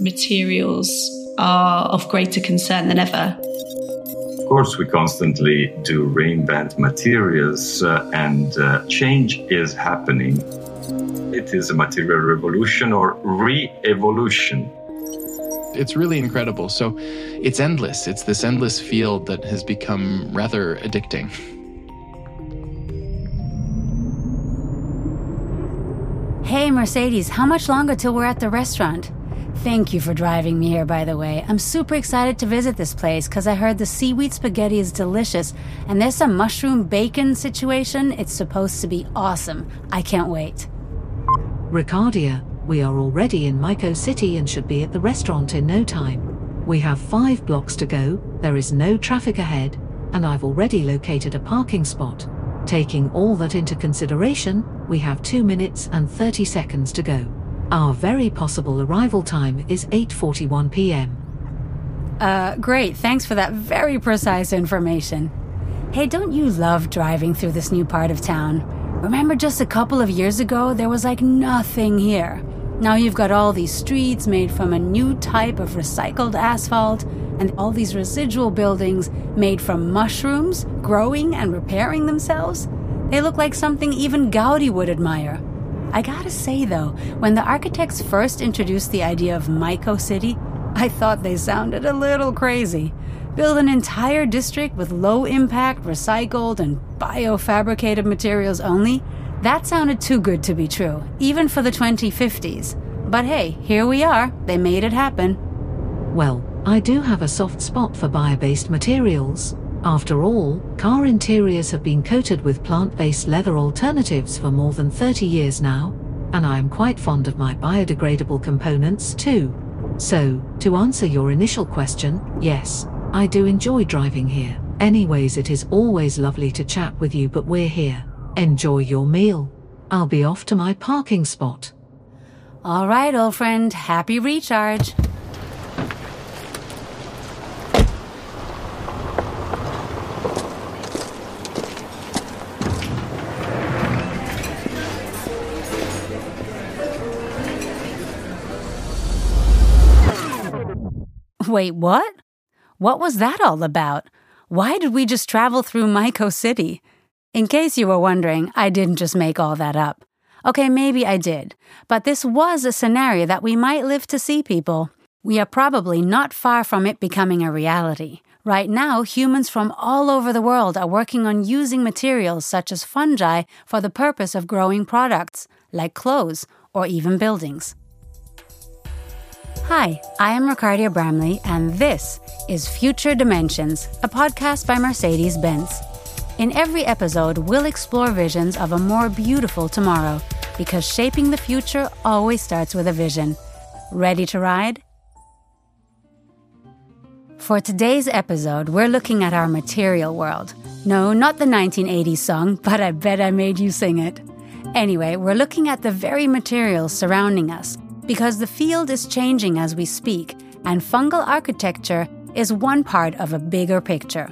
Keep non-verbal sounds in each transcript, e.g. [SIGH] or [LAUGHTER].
materials are of greater concern than ever? Of course, we constantly do reinvent materials, uh, and uh, change is happening. It is a material revolution or re evolution. It's really incredible. So it's endless. It's this endless field that has become rather addicting. Hey, Mercedes, how much longer till we're at the restaurant? Thank you for driving me here, by the way. I'm super excited to visit this place because I heard the seaweed spaghetti is delicious and there's some mushroom bacon situation. It's supposed to be awesome. I can't wait. Ricardia, we are already in Myco City and should be at the restaurant in no time. We have five blocks to go, there is no traffic ahead, and I've already located a parking spot. Taking all that into consideration, we have 2 minutes and 30 seconds to go. Our very possible arrival time is 8:41 p.m. Uh, great. Thanks for that very precise information. Hey, don't you love driving through this new part of town? Remember just a couple of years ago, there was like nothing here. Now you've got all these streets made from a new type of recycled asphalt, and all these residual buildings made from mushrooms growing and repairing themselves. They look like something even Gaudi would admire. I gotta say though, when the architects first introduced the idea of Myco City, I thought they sounded a little crazy. Build an entire district with low impact, recycled, and biofabricated materials only? That sounded too good to be true, even for the 2050s. But hey, here we are. They made it happen. Well, I do have a soft spot for bio based materials. After all, car interiors have been coated with plant based leather alternatives for more than 30 years now, and I am quite fond of my biodegradable components too. So, to answer your initial question, yes, I do enjoy driving here. Anyways, it is always lovely to chat with you, but we're here. Enjoy your meal. I'll be off to my parking spot. All right, old friend, happy recharge. Wait, what? What was that all about? Why did we just travel through Myco City? In case you were wondering, I didn't just make all that up. Okay, maybe I did, but this was a scenario that we might live to see, people. We are probably not far from it becoming a reality. Right now, humans from all over the world are working on using materials such as fungi for the purpose of growing products, like clothes or even buildings. Hi, I am Ricardia Bramley, and this is Future Dimensions, a podcast by Mercedes Benz. In every episode, we'll explore visions of a more beautiful tomorrow, because shaping the future always starts with a vision. Ready to ride? For today's episode, we're looking at our material world. No, not the 1980s song, [LAUGHS] but I bet I made you sing it. Anyway, we're looking at the very materials surrounding us because the field is changing as we speak, and fungal architecture is one part of a bigger picture.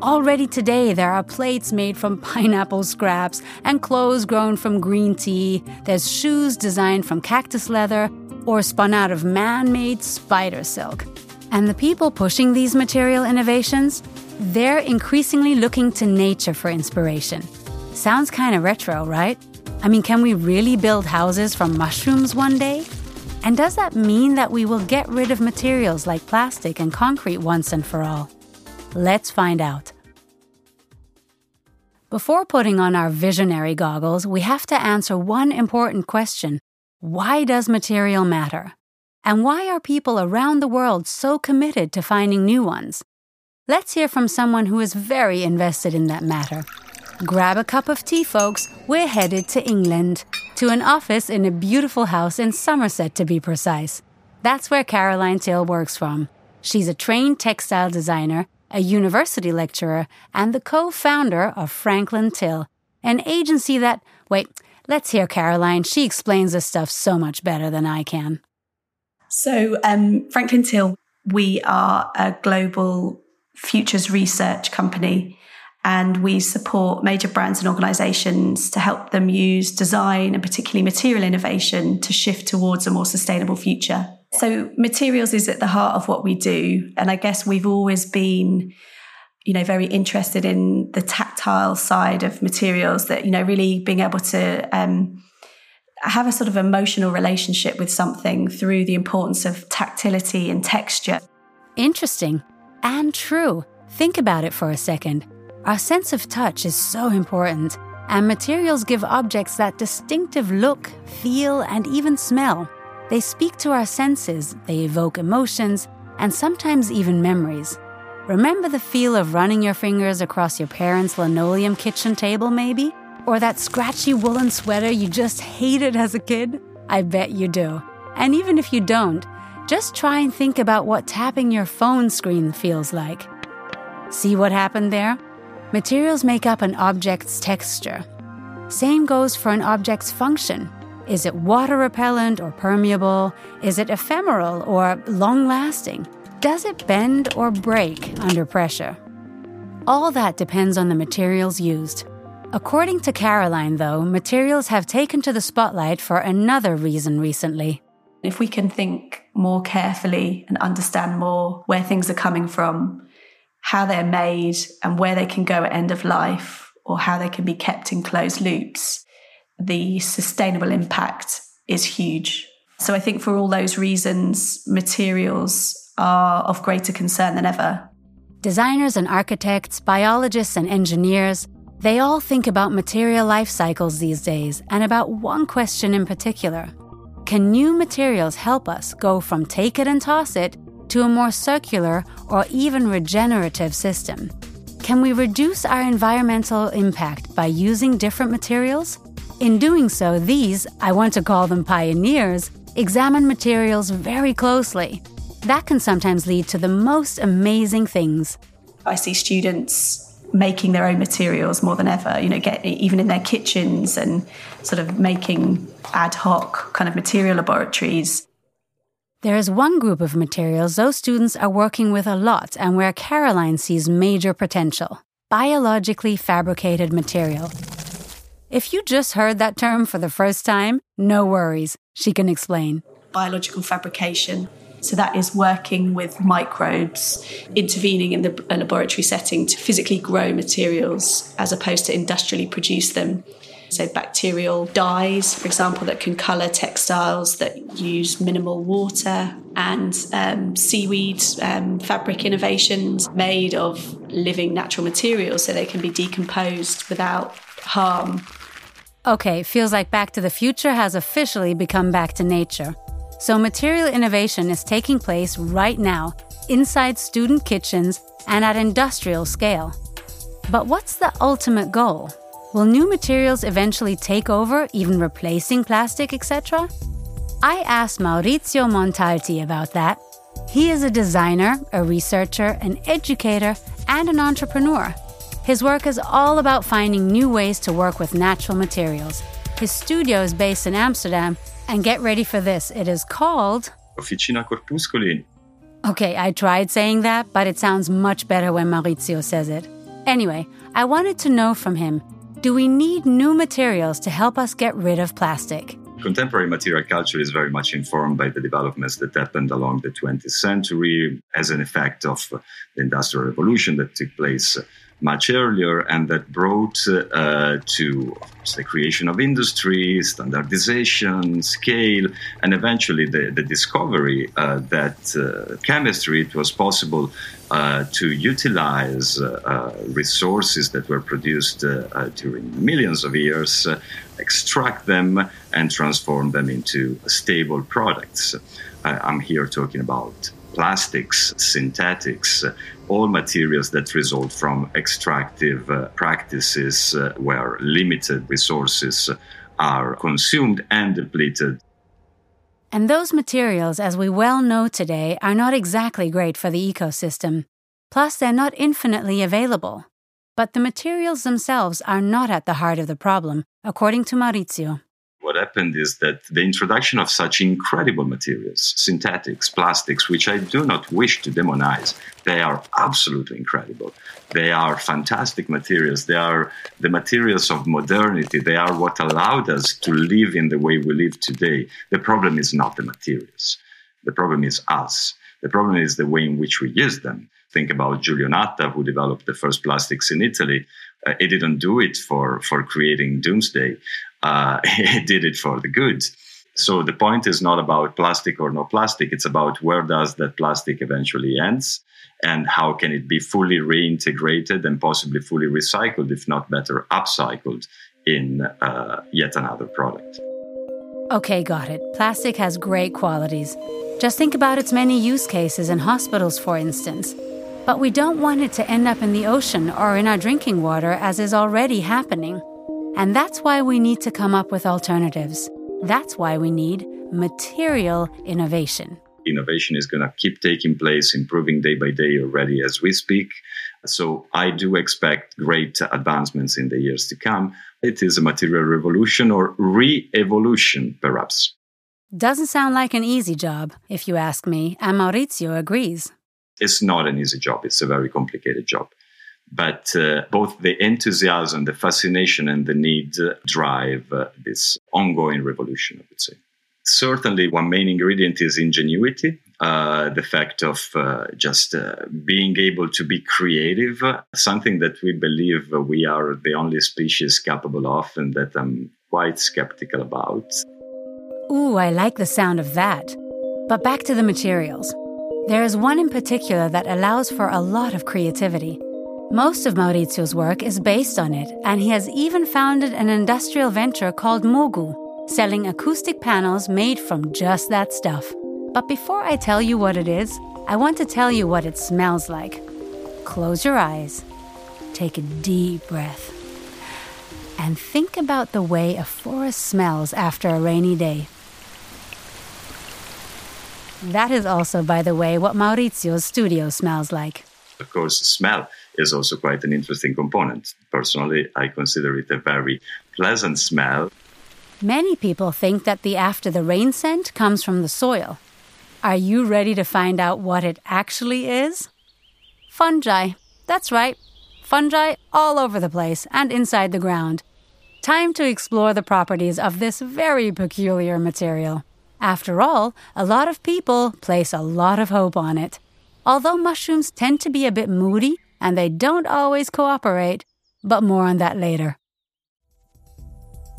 Already today, there are plates made from pineapple scraps and clothes grown from green tea. There's shoes designed from cactus leather or spun out of man made spider silk. And the people pushing these material innovations, they're increasingly looking to nature for inspiration. Sounds kind of retro, right? I mean, can we really build houses from mushrooms one day? And does that mean that we will get rid of materials like plastic and concrete once and for all? Let's find out. Before putting on our visionary goggles, we have to answer one important question Why does material matter? And why are people around the world so committed to finding new ones? Let's hear from someone who is very invested in that matter. Grab a cup of tea, folks. We're headed to England, to an office in a beautiful house in Somerset, to be precise. That's where Caroline Till works from. She's a trained textile designer, a university lecturer, and the co founder of Franklin Till, an agency that, wait, let's hear Caroline. She explains this stuff so much better than I can. So, um, Franklin Till, we are a global futures research company and we support major brands and organizations to help them use design and particularly material innovation to shift towards a more sustainable future. So, materials is at the heart of what we do. And I guess we've always been, you know, very interested in the tactile side of materials that, you know, really being able to um, have a sort of emotional relationship with something through the importance of tactility and texture. Interesting and true. Think about it for a second. Our sense of touch is so important, and materials give objects that distinctive look, feel, and even smell. They speak to our senses, they evoke emotions, and sometimes even memories. Remember the feel of running your fingers across your parents' linoleum kitchen table, maybe? Or that scratchy woolen sweater you just hated as a kid? I bet you do. And even if you don't, just try and think about what tapping your phone screen feels like. See what happened there? Materials make up an object's texture. Same goes for an object's function. Is it water repellent or permeable? Is it ephemeral or long lasting? Does it bend or break under pressure? All that depends on the materials used. According to Caroline, though, materials have taken to the spotlight for another reason recently. If we can think more carefully and understand more where things are coming from, how they're made, and where they can go at end of life, or how they can be kept in closed loops, the sustainable impact is huge. So I think for all those reasons, materials are of greater concern than ever. Designers and architects, biologists and engineers, they all think about material life cycles these days and about one question in particular. Can new materials help us go from take it and toss it to a more circular or even regenerative system? Can we reduce our environmental impact by using different materials? In doing so, these, I want to call them pioneers, examine materials very closely. That can sometimes lead to the most amazing things. I see students making their own materials more than ever, you know, get even in their kitchens and sort of making ad hoc kind of material laboratories. There is one group of materials those students are working with a lot and where Caroline sees major potential biologically fabricated material. If you just heard that term for the first time, no worries, she can explain. Biological fabrication. So that is working with microbes, intervening in the laboratory setting to physically grow materials as opposed to industrially produce them. So, bacterial dyes, for example, that can colour textiles that use minimal water, and um, seaweed um, fabric innovations made of living natural materials so they can be decomposed without harm Okay, feels like Back to the Future has officially become Back to Nature. So, material innovation is taking place right now, inside student kitchens and at industrial scale. But what's the ultimate goal? Will new materials eventually take over, even replacing plastic, etc.? I asked Maurizio Montalti about that. He is a designer, a researcher, an educator, and an entrepreneur. His work is all about finding new ways to work with natural materials. His studio is based in Amsterdam, and get ready for this, it is called Officina Corpuscoli. Okay, I tried saying that, but it sounds much better when Maurizio says it. Anyway, I wanted to know from him do we need new materials to help us get rid of plastic? Contemporary material culture is very much informed by the developments that happened along the 20th century as an effect of the Industrial Revolution that took place much earlier and that brought uh, to the creation of industry, standardization, scale, and eventually the, the discovery uh, that uh, chemistry, it was possible uh, to utilize uh, uh, resources that were produced during millions of years, extract them, and transform them into stable products. I'm here talking about plastics, synthetics, all materials that result from extractive uh, practices uh, where limited resources are consumed and depleted. And those materials, as we well know today, are not exactly great for the ecosystem. Plus, they're not infinitely available. But the materials themselves are not at the heart of the problem, according to Maurizio what happened is that the introduction of such incredible materials, synthetics, plastics, which I do not wish to demonize, they are absolutely incredible. They are fantastic materials. They are the materials of modernity. They are what allowed us to live in the way we live today. The problem is not the materials. The problem is us. The problem is the way in which we use them. Think about Giulio Natta, who developed the first plastics in Italy. Uh, he didn't do it for, for creating doomsday. Uh, [LAUGHS] he did it for the good. So the point is not about plastic or no plastic. It's about where does that plastic eventually ends and how can it be fully reintegrated and possibly fully recycled, if not better, upcycled in uh, yet another product. Okay, got it. Plastic has great qualities. Just think about its many use cases in hospitals, for instance. But we don't want it to end up in the ocean or in our drinking water as is already happening. And that's why we need to come up with alternatives. That's why we need material innovation. Innovation is going to keep taking place, improving day by day already as we speak. So I do expect great advancements in the years to come. It is a material revolution or re evolution, perhaps. Doesn't sound like an easy job, if you ask me, and Maurizio agrees. It's not an easy job, it's a very complicated job. But uh, both the enthusiasm, the fascination, and the need uh, drive uh, this ongoing revolution, I would say. Certainly, one main ingredient is ingenuity, uh, the fact of uh, just uh, being able to be creative, something that we believe we are the only species capable of, and that I'm quite skeptical about. Ooh, I like the sound of that. But back to the materials. There is one in particular that allows for a lot of creativity. Most of Maurizio's work is based on it, and he has even founded an industrial venture called Mogu, selling acoustic panels made from just that stuff. But before I tell you what it is, I want to tell you what it smells like. Close your eyes, take a deep breath, and think about the way a forest smells after a rainy day. That is also, by the way, what Maurizio's studio smells like. Of course, smell is also quite an interesting component. Personally, I consider it a very pleasant smell. Many people think that the after the rain scent comes from the soil. Are you ready to find out what it actually is? Fungi. That's right. Fungi all over the place and inside the ground. Time to explore the properties of this very peculiar material. After all, a lot of people place a lot of hope on it. Although mushrooms tend to be a bit moody and they don't always cooperate, but more on that later.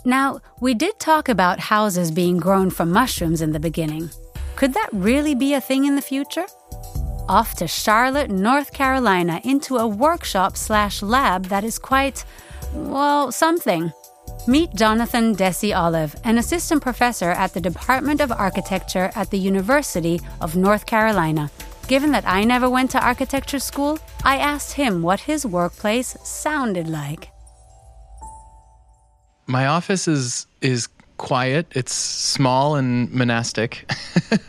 Now, we did talk about houses being grown from mushrooms in the beginning. Could that really be a thing in the future? Off to Charlotte, North Carolina, into a workshop slash lab that is quite, well, something. Meet Jonathan Dessi-Olive, an assistant professor at the Department of Architecture at the University of North Carolina. Given that I never went to architecture school, I asked him what his workplace sounded like. My office is is quiet. It's small and monastic,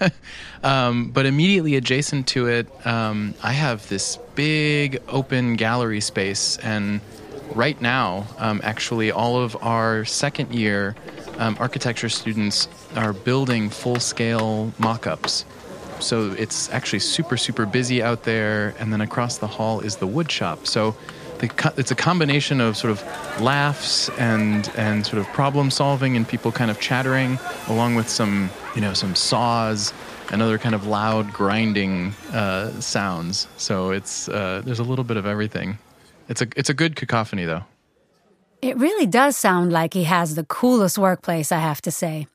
[LAUGHS] um, but immediately adjacent to it, um, I have this big open gallery space and right now, um, actually, all of our second year um, architecture students are building full scale mock ups. So it's actually super, super busy out there. And then across the hall is the wood shop. So the, it's a combination of sort of laughs and, and sort of problem solving and people kind of chattering, along with some, you know, some saws and other kind of loud grinding uh, sounds. So it's uh, there's a little bit of everything. It's a it's a good cacophony though. It really does sound like he has the coolest workplace, I have to say.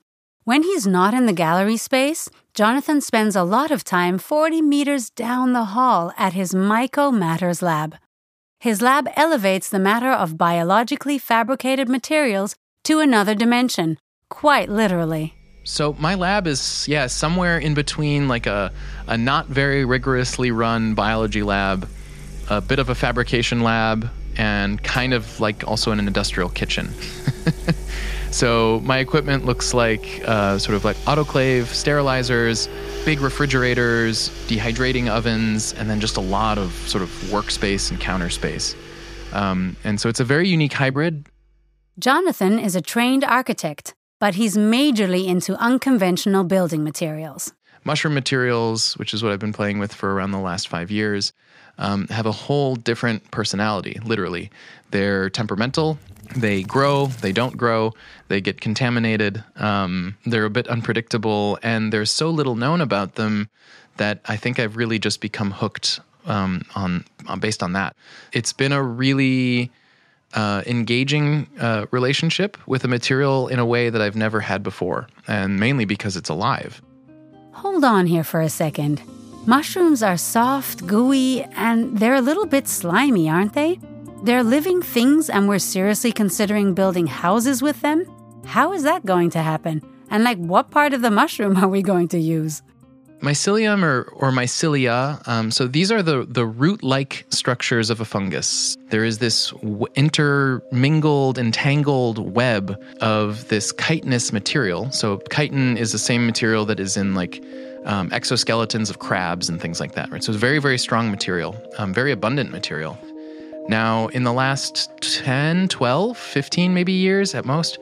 When he's not in the gallery space, Jonathan spends a lot of time 40 meters down the hall at his Myco Matters lab. His lab elevates the matter of biologically fabricated materials to another dimension, quite literally. So my lab is yeah somewhere in between like a a not very rigorously run biology lab a bit of a fabrication lab, and kind of like also in an industrial kitchen. [LAUGHS] so my equipment looks like uh, sort of like autoclave sterilizers, big refrigerators, dehydrating ovens, and then just a lot of sort of workspace and counter space. Um, and so it's a very unique hybrid. Jonathan is a trained architect, but he's majorly into unconventional building materials. mushroom materials, which is what I've been playing with for around the last five years, um, have a whole different personality, literally. They're temperamental, they grow, they don't grow, they get contaminated, um, they're a bit unpredictable, and there's so little known about them that I think I've really just become hooked um, on, on based on that. It's been a really uh, engaging uh, relationship with a material in a way that I've never had before, and mainly because it's alive. Hold on here for a second. Mushrooms are soft, gooey, and they're a little bit slimy, aren't they? They're living things, and we're seriously considering building houses with them? How is that going to happen? And, like, what part of the mushroom [LAUGHS] are we going to use? mycelium or, or mycelia. Um, so these are the, the root like structures of a fungus. There is this w- intermingled, entangled web of this chitinous material. So chitin is the same material that is in like um, exoskeletons of crabs and things like that, right? So it's very, very strong material, um, very abundant material. Now, in the last 10, 12, 15 maybe years at most,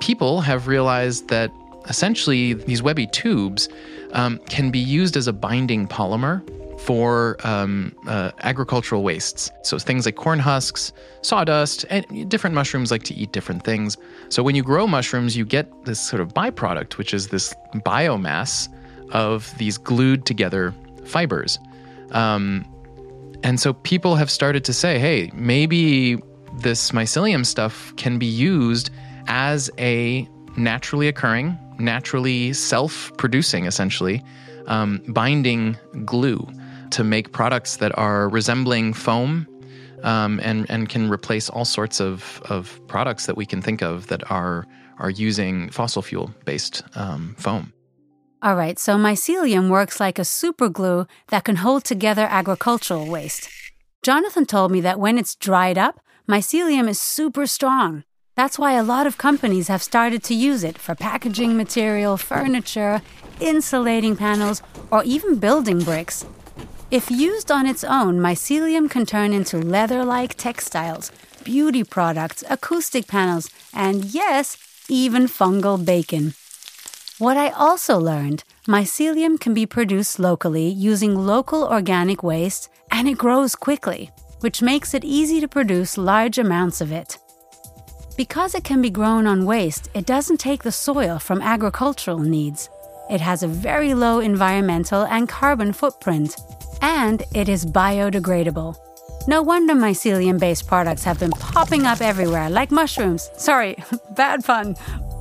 people have realized that essentially these webby tubes um, can be used as a binding polymer for um, uh, agricultural wastes. So things like corn husks, sawdust, and different mushrooms like to eat different things. So when you grow mushrooms, you get this sort of byproduct, which is this biomass of these glued together fibers. Um, and so people have started to say, hey, maybe this mycelium stuff can be used as a naturally occurring naturally self producing, essentially, um, binding glue to make products that are resembling foam um, and, and can replace all sorts of, of products that we can think of that are, are using fossil fuel based um, foam. All right, so mycelium works like a super glue that can hold together agricultural waste. Jonathan told me that when it's dried up, mycelium is super strong. That's why a lot of companies have started to use it for packaging material, furniture, insulating panels, or even building bricks. If used on its own, mycelium can turn into leather like textiles, beauty products, acoustic panels, and yes, even fungal bacon. What I also learned mycelium can be produced locally using local organic waste, and it grows quickly, which makes it easy to produce large amounts of it. Because it can be grown on waste, it doesn't take the soil from agricultural needs. It has a very low environmental and carbon footprint, and it is biodegradable. No wonder mycelium based products have been popping up everywhere, like mushrooms. Sorry, [LAUGHS] bad pun.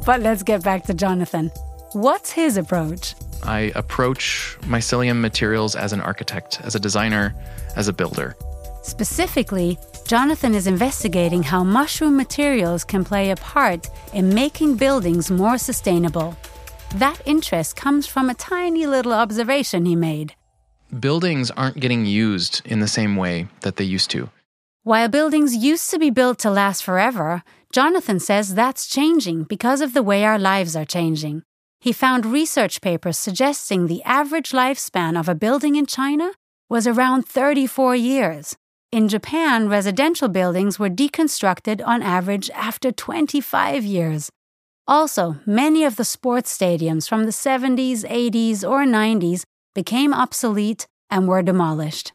But let's get back to Jonathan. What's his approach? I approach mycelium materials as an architect, as a designer, as a builder. Specifically, Jonathan is investigating how mushroom materials can play a part in making buildings more sustainable. That interest comes from a tiny little observation he made. Buildings aren't getting used in the same way that they used to. While buildings used to be built to last forever, Jonathan says that's changing because of the way our lives are changing. He found research papers suggesting the average lifespan of a building in China was around 34 years. In Japan, residential buildings were deconstructed on average after 25 years. Also, many of the sports stadiums from the 70s, 80s, or 90s became obsolete and were demolished.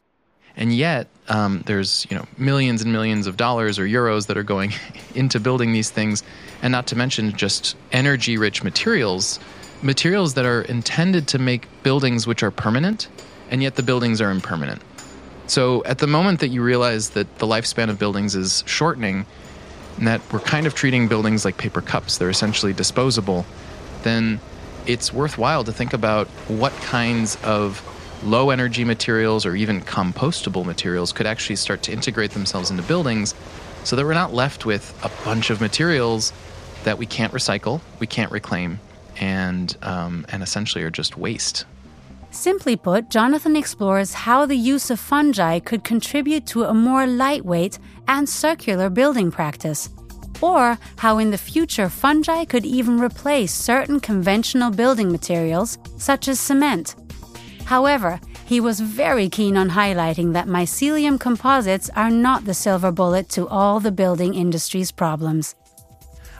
And yet, um, there's you know millions and millions of dollars or euros that are going [LAUGHS] into building these things, and not to mention just energy-rich materials, materials that are intended to make buildings which are permanent, and yet the buildings are impermanent. So at the moment that you realize that the lifespan of buildings is shortening, and that we're kind of treating buildings like paper cups, they're essentially disposable, then it's worthwhile to think about what kinds of low energy materials or even compostable materials could actually start to integrate themselves into buildings so that we're not left with a bunch of materials that we can't recycle, we can't reclaim, and, um, and essentially are just waste. Simply put, Jonathan explores how the use of fungi could contribute to a more lightweight and circular building practice, or how in the future fungi could even replace certain conventional building materials, such as cement. However, he was very keen on highlighting that mycelium composites are not the silver bullet to all the building industry's problems.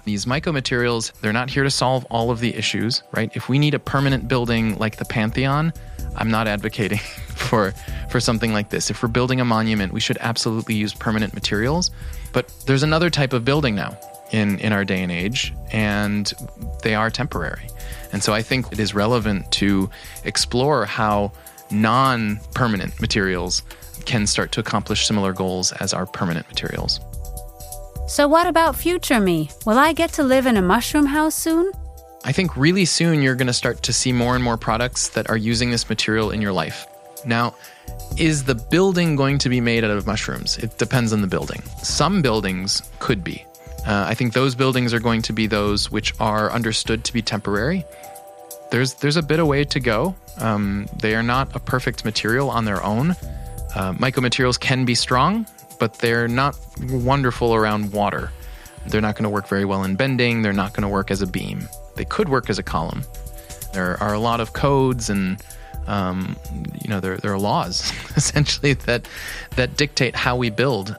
These mycomaterials, they're not here to solve all of the issues, right? If we need a permanent building like the Pantheon, I'm not advocating [LAUGHS] for for something like this. If we're building a monument, we should absolutely use permanent materials. But there's another type of building now in in our day and age, and they are temporary. And so I think it is relevant to explore how non-permanent materials can start to accomplish similar goals as our permanent materials. So, what about future me? Will I get to live in a mushroom house soon? I think really soon you're going to start to see more and more products that are using this material in your life. Now, is the building going to be made out of mushrooms? It depends on the building. Some buildings could be. Uh, I think those buildings are going to be those which are understood to be temporary. There's there's a bit of way to go. Um, they are not a perfect material on their own. Uh, mycomaterials can be strong, but they're not wonderful around water. They're not going to work very well in bending. They're not going to work as a beam. They could work as a column. There are a lot of codes and um, you know there, there are laws [LAUGHS] essentially that that dictate how we build.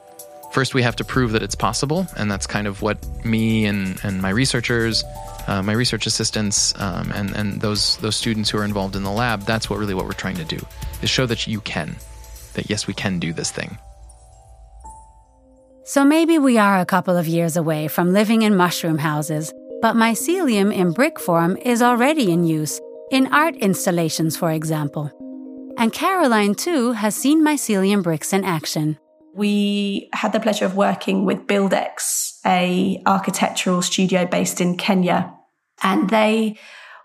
First, we have to prove that it's possible, and that's kind of what me and, and my researchers, uh, my research assistants, um, and and those those students who are involved in the lab. That's what really what we're trying to do is show that you can, that yes, we can do this thing. So maybe we are a couple of years away from living in mushroom houses, but mycelium in brick form is already in use, in art installations, for example. And Caroline, too, has seen mycelium bricks in action. We had the pleasure of working with BuildX, a architectural studio based in Kenya, and they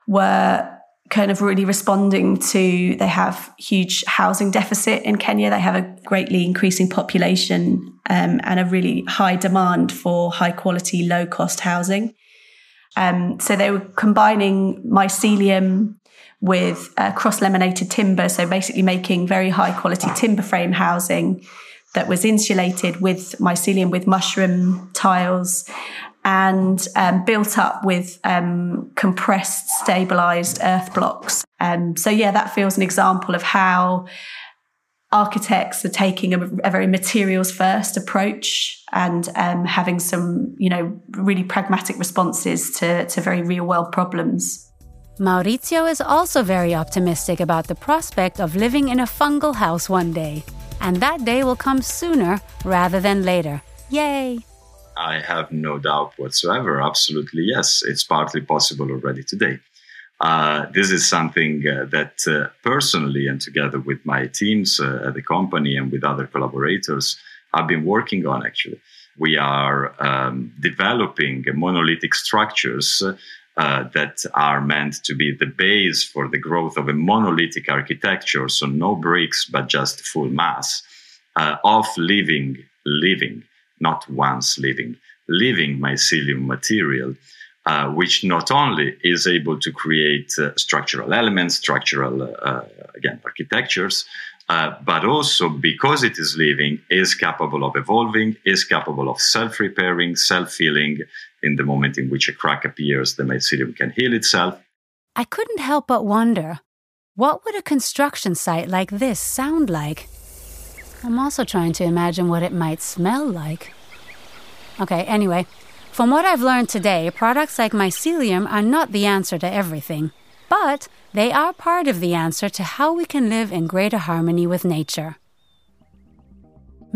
were kind of really responding to they have huge housing deficit in Kenya. They have a greatly increasing population um, and a really high demand for high quality, low cost housing. Um, so they were combining mycelium with uh, cross laminated timber. So basically making very high quality timber frame housing that was insulated with mycelium with mushroom tiles and um, built up with um, compressed, stabilized earth blocks. Um, so, yeah, that feels an example of how architects are taking a, a very materials first approach and um, having some, you know, really pragmatic responses to, to very real world problems. Maurizio is also very optimistic about the prospect of living in a fungal house one day. And that day will come sooner rather than later. Yay! I have no doubt whatsoever. Absolutely, yes. It's partly possible already today. Uh, this is something uh, that uh, personally and together with my teams uh, at the company and with other collaborators, I've been working on actually. We are um, developing monolithic structures uh, that are meant to be the base for the growth of a monolithic architecture, so no bricks, but just full mass uh, of living, living, not once living, living mycelium material uh, which not only is able to create uh, structural elements, structural, uh, again, architectures, but also because it is living, is capable of evolving, is capable of self repairing, self healing. In the moment in which a crack appears, the mycelium can heal itself. I couldn't help but wonder what would a construction site like this sound like? I'm also trying to imagine what it might smell like. Okay, anyway, from what I've learned today, products like mycelium are not the answer to everything, but they are part of the answer to how we can live in greater harmony with nature.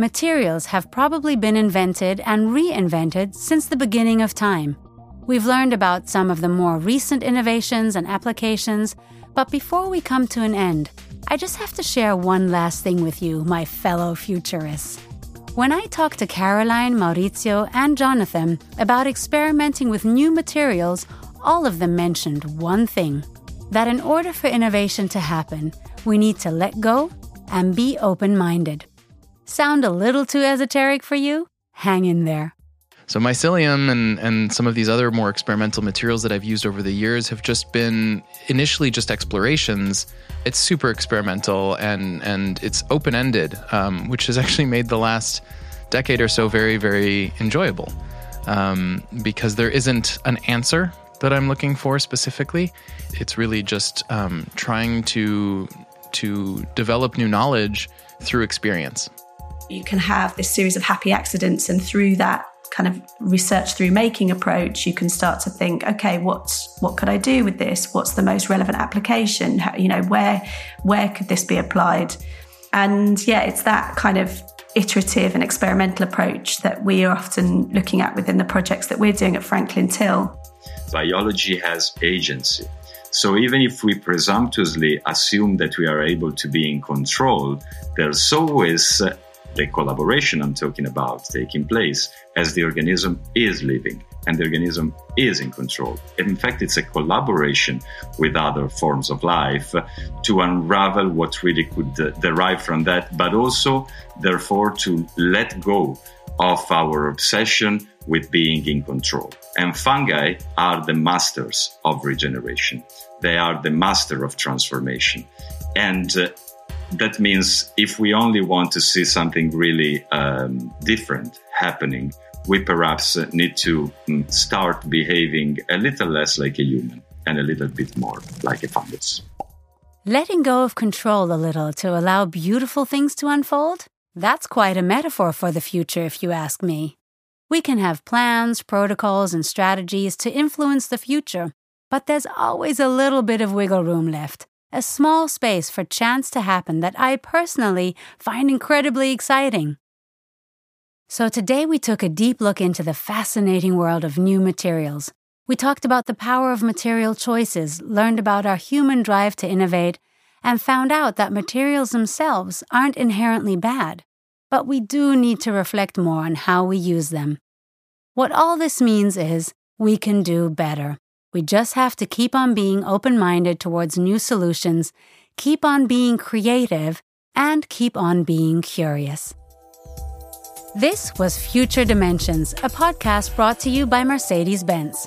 Materials have probably been invented and reinvented since the beginning of time. We've learned about some of the more recent innovations and applications, but before we come to an end, I just have to share one last thing with you, my fellow futurists. When I talked to Caroline, Maurizio, and Jonathan about experimenting with new materials, all of them mentioned one thing that in order for innovation to happen, we need to let go and be open minded. Sound a little too esoteric for you? Hang in there. So mycelium and, and some of these other more experimental materials that I've used over the years have just been initially just explorations. It's super experimental and and it's open ended, um, which has actually made the last decade or so very very enjoyable um, because there isn't an answer that I'm looking for specifically. It's really just um, trying to to develop new knowledge through experience. You can have this series of happy accidents, and through that kind of research through making approach, you can start to think, okay, what's what could I do with this? What's the most relevant application? How, you know, where where could this be applied? And yeah, it's that kind of iterative and experimental approach that we are often looking at within the projects that we're doing at Franklin Till. Biology has agency. So even if we presumptuously assume that we are able to be in control, there's always the collaboration I'm talking about taking place as the organism is living and the organism is in control. In fact, it's a collaboration with other forms of life to unravel what really could derive from that, but also, therefore, to let go of our obsession with being in control. And fungi are the masters of regeneration. They are the master of transformation. And uh, that means if we only want to see something really um, different happening, we perhaps need to mm, start behaving a little less like a human and a little bit more like a fungus. Letting go of control a little to allow beautiful things to unfold? That's quite a metaphor for the future, if you ask me. We can have plans, protocols, and strategies to influence the future, but there's always a little bit of wiggle room left a small space for chance to happen that I personally find incredibly exciting. So today we took a deep look into the fascinating world of new materials. We talked about the power of material choices, learned about our human drive to innovate, and found out that materials themselves aren't inherently bad, but we do need to reflect more on how we use them. What all this means is we can do better. We just have to keep on being open minded towards new solutions, keep on being creative, and keep on being curious. This was Future Dimensions, a podcast brought to you by Mercedes Benz.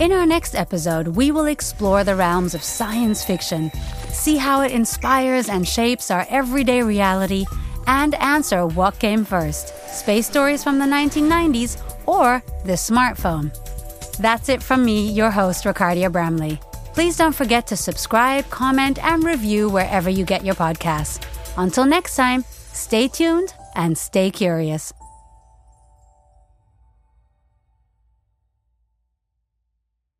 In our next episode, we will explore the realms of science fiction, see how it inspires and shapes our everyday reality, and answer what came first space stories from the 1990s or the smartphone. That's it from me, your host, Ricardia Bramley. Please don't forget to subscribe, comment, and review wherever you get your podcasts. Until next time, stay tuned and stay curious.